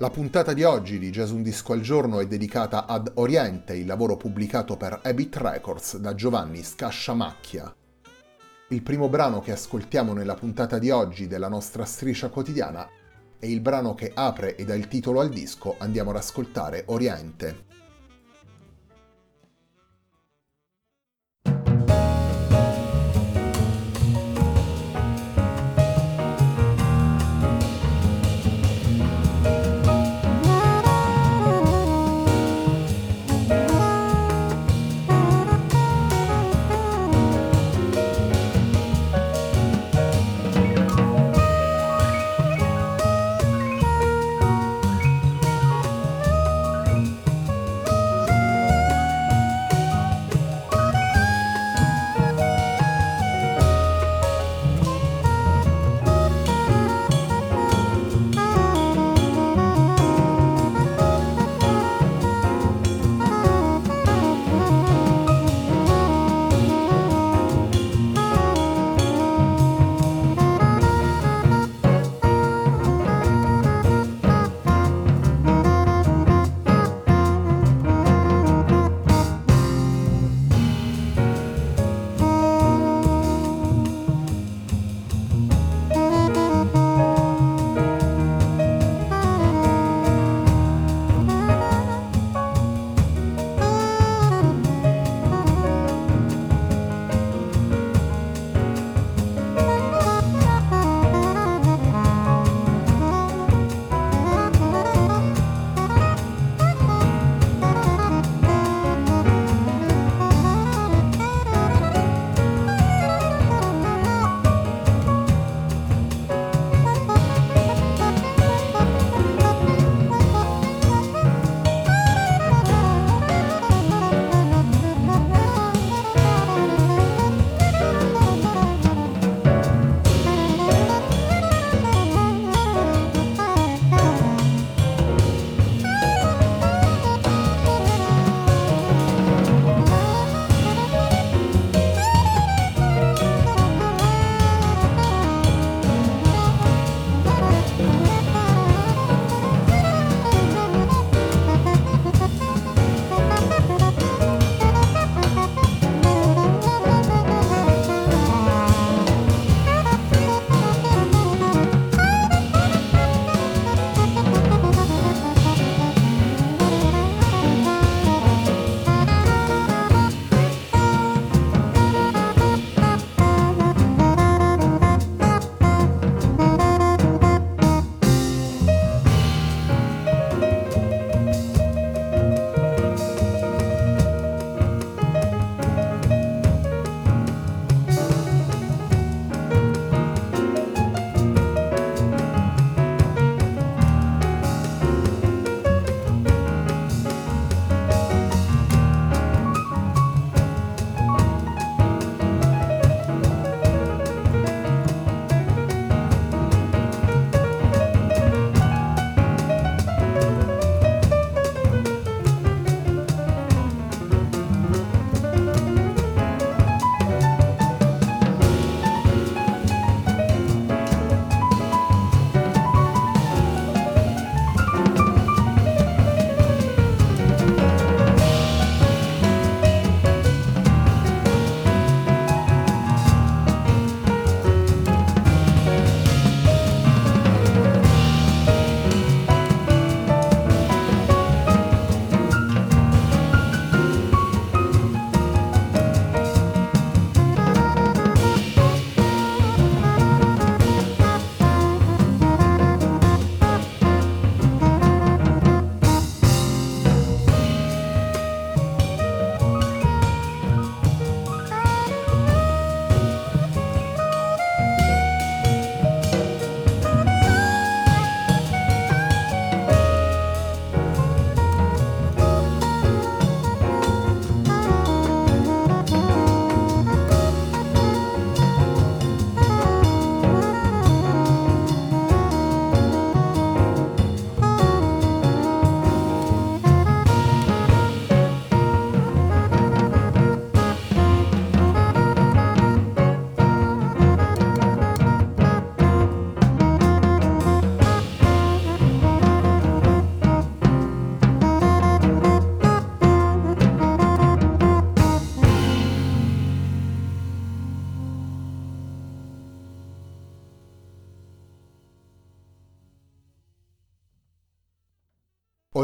La puntata di oggi di Jazz Un Disco al Giorno è dedicata ad Oriente, il lavoro pubblicato per Habit Records da Giovanni Scasciamacchia. Il primo brano che ascoltiamo nella puntata di oggi della nostra striscia quotidiana è il brano che apre e dà il titolo al disco Andiamo ad ascoltare Oriente.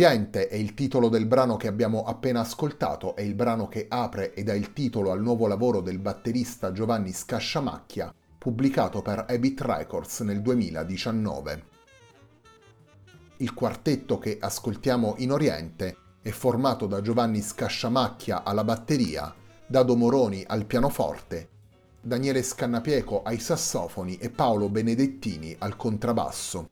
Oriente è il titolo del brano che abbiamo appena ascoltato, è il brano che apre ed dà il titolo al nuovo lavoro del batterista Giovanni Scasciamacchia, pubblicato per Habit Records nel 2019. Il quartetto che ascoltiamo in Oriente è formato da Giovanni Scasciamacchia alla batteria, Dado Moroni al pianoforte, Daniele Scannapieco ai sassofoni e Paolo Benedettini al contrabbasso.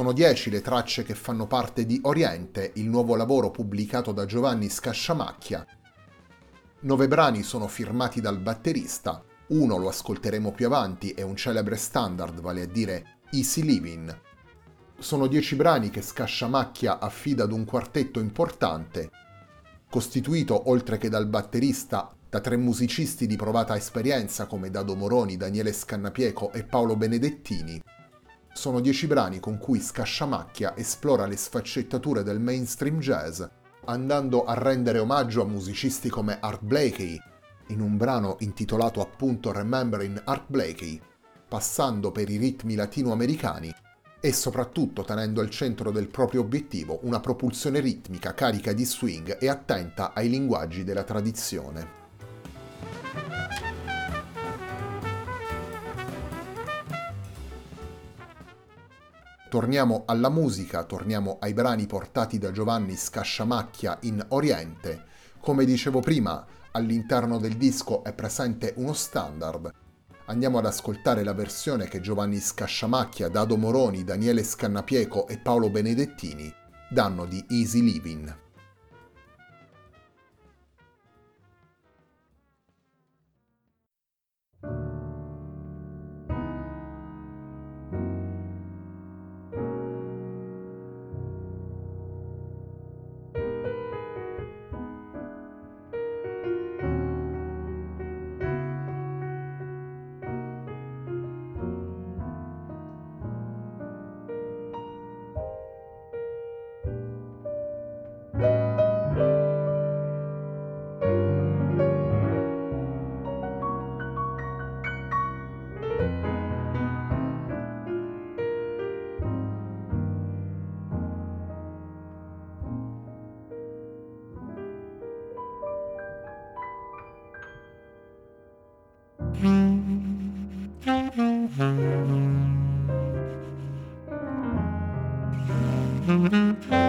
Sono dieci le tracce che fanno parte di Oriente, il nuovo lavoro pubblicato da Giovanni Scasciamacchia. Nove brani sono firmati dal batterista, uno lo ascolteremo più avanti, è un celebre standard, vale a dire Easy Living. Sono dieci brani che Scasciamacchia affida ad un quartetto importante, costituito oltre che dal batterista da tre musicisti di provata esperienza come Dado Moroni, Daniele Scannapieco e Paolo Benedettini, sono dieci brani con cui Scasciamacchia esplora le sfaccettature del mainstream jazz, andando a rendere omaggio a musicisti come Art Blakey, in un brano intitolato appunto Remembering Art Blakey, passando per i ritmi latinoamericani e soprattutto tenendo al centro del proprio obiettivo una propulsione ritmica carica di swing e attenta ai linguaggi della tradizione. Torniamo alla musica, torniamo ai brani portati da Giovanni Scasciamacchia in Oriente. Come dicevo prima, all'interno del disco è presente uno standard. Andiamo ad ascoltare la versione che Giovanni Scasciamacchia, Dado Moroni, Daniele Scannapieco e Paolo Benedettini danno di Easy Living. Mm-hmm.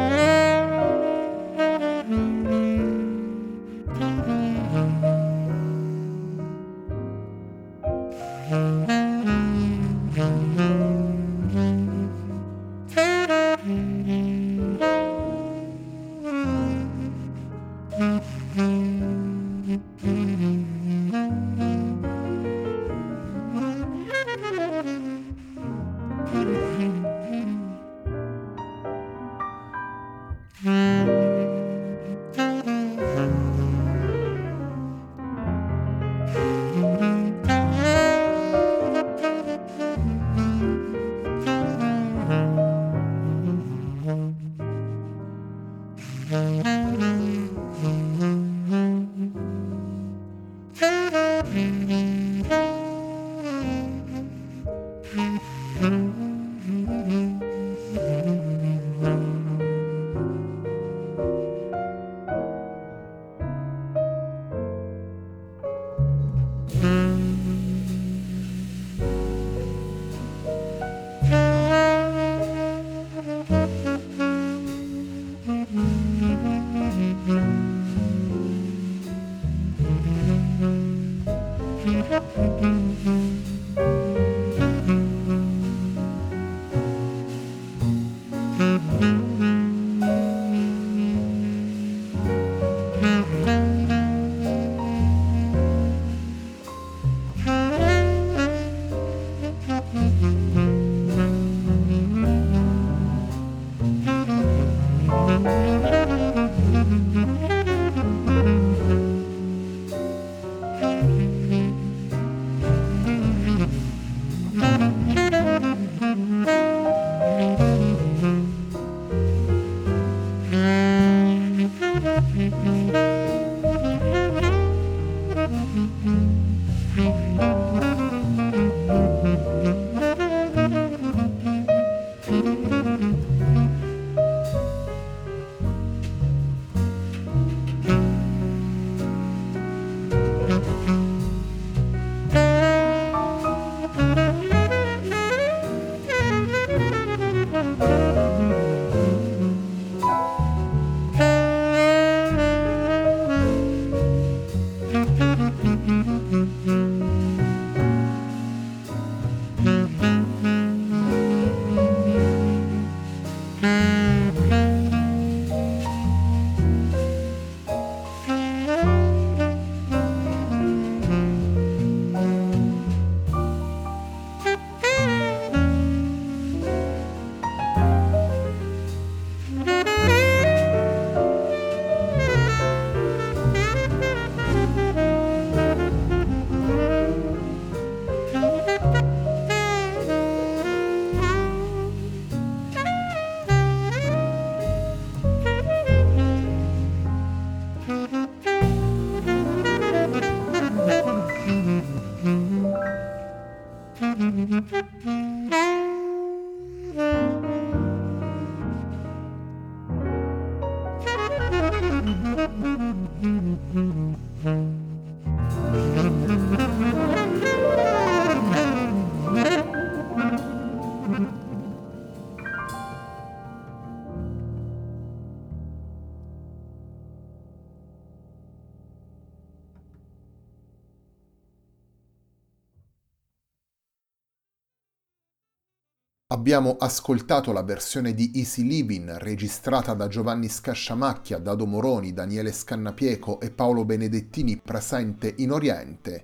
Abbiamo ascoltato la versione di Easy Living registrata da Giovanni Scasciamacchia, Dado Moroni, Daniele Scannapieco e Paolo Benedettini presente in Oriente.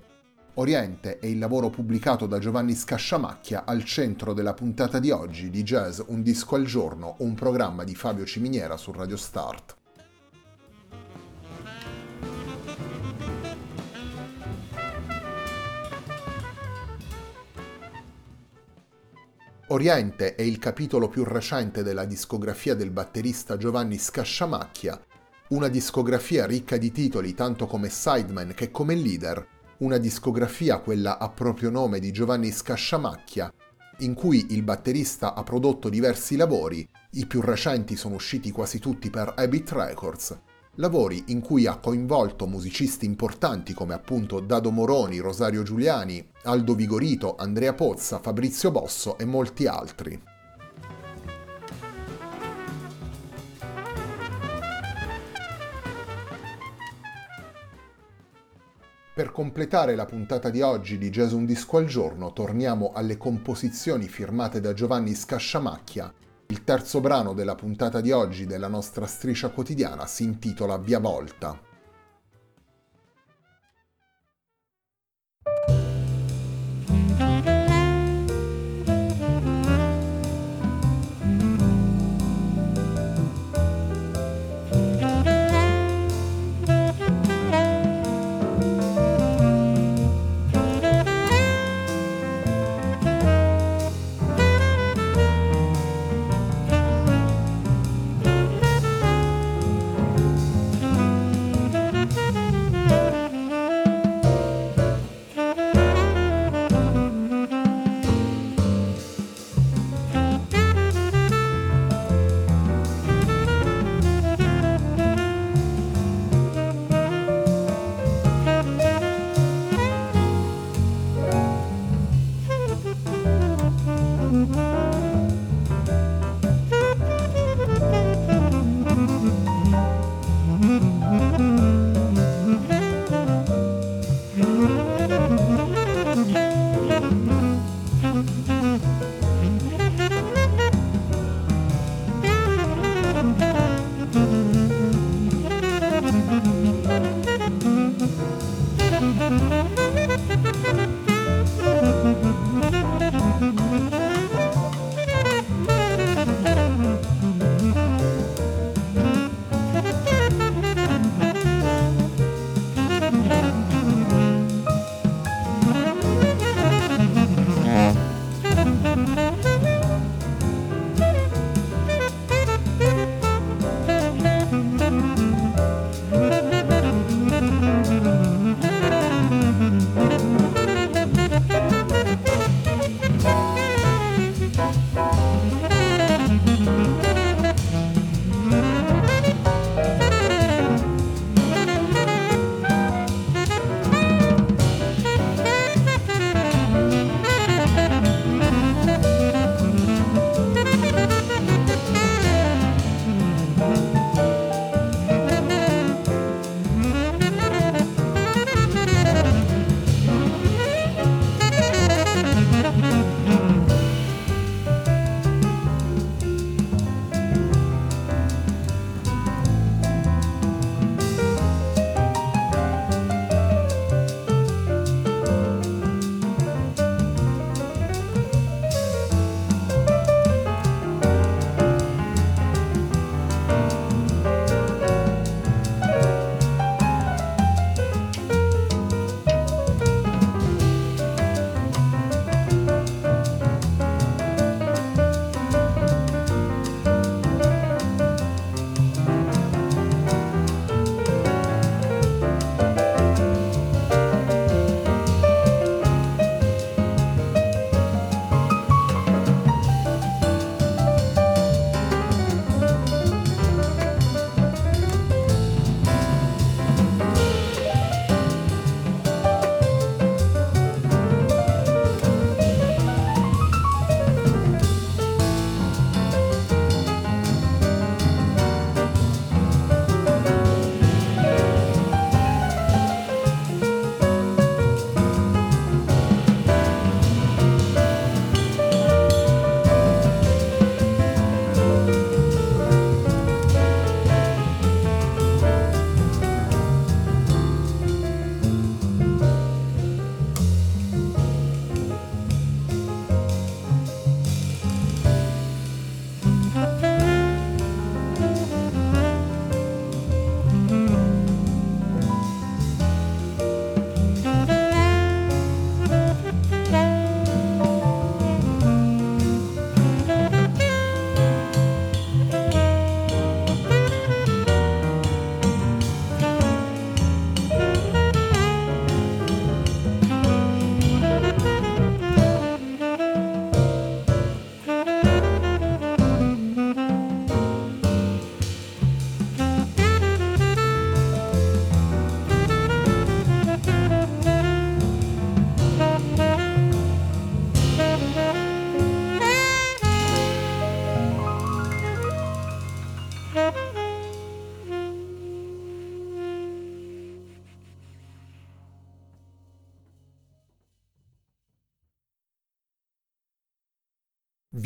Oriente è il lavoro pubblicato da Giovanni Scasciamacchia al centro della puntata di oggi di Jazz Un disco al giorno, un programma di Fabio Ciminiera su Radio Start. Oriente è il capitolo più recente della discografia del batterista Giovanni Scasciamacchia, una discografia ricca di titoli tanto come sideman che come leader, una discografia quella a proprio nome di Giovanni Scasciamacchia, in cui il batterista ha prodotto diversi lavori, i più recenti sono usciti quasi tutti per Habit Records, lavori in cui ha coinvolto musicisti importanti come appunto Dado Moroni, Rosario Giuliani, Aldo Vigorito, Andrea Pozza, Fabrizio Bosso e molti altri. Per completare la puntata di oggi di Jazz Un Disco al Giorno torniamo alle composizioni firmate da Giovanni Scasciamacchia il terzo brano della puntata di oggi della nostra striscia quotidiana si intitola Via Volta.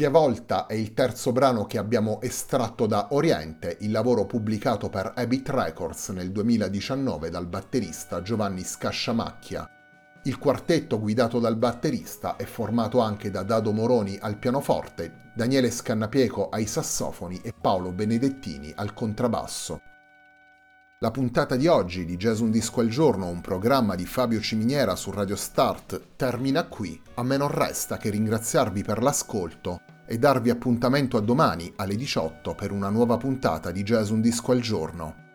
Via Volta è il terzo brano che abbiamo estratto da Oriente, il lavoro pubblicato per Habit Records nel 2019 dal batterista Giovanni Scasciamacchia. Il quartetto guidato dal batterista è formato anche da Dado Moroni al pianoforte, Daniele Scannapieco ai sassofoni e Paolo Benedettini al contrabbasso. La puntata di oggi di Jazz Un Disco al Giorno, un programma di Fabio Ciminiera su Radio Start, termina qui. A me non resta che ringraziarvi per l'ascolto e darvi appuntamento a domani alle 18 per una nuova puntata di Jazz Un Disco al Giorno.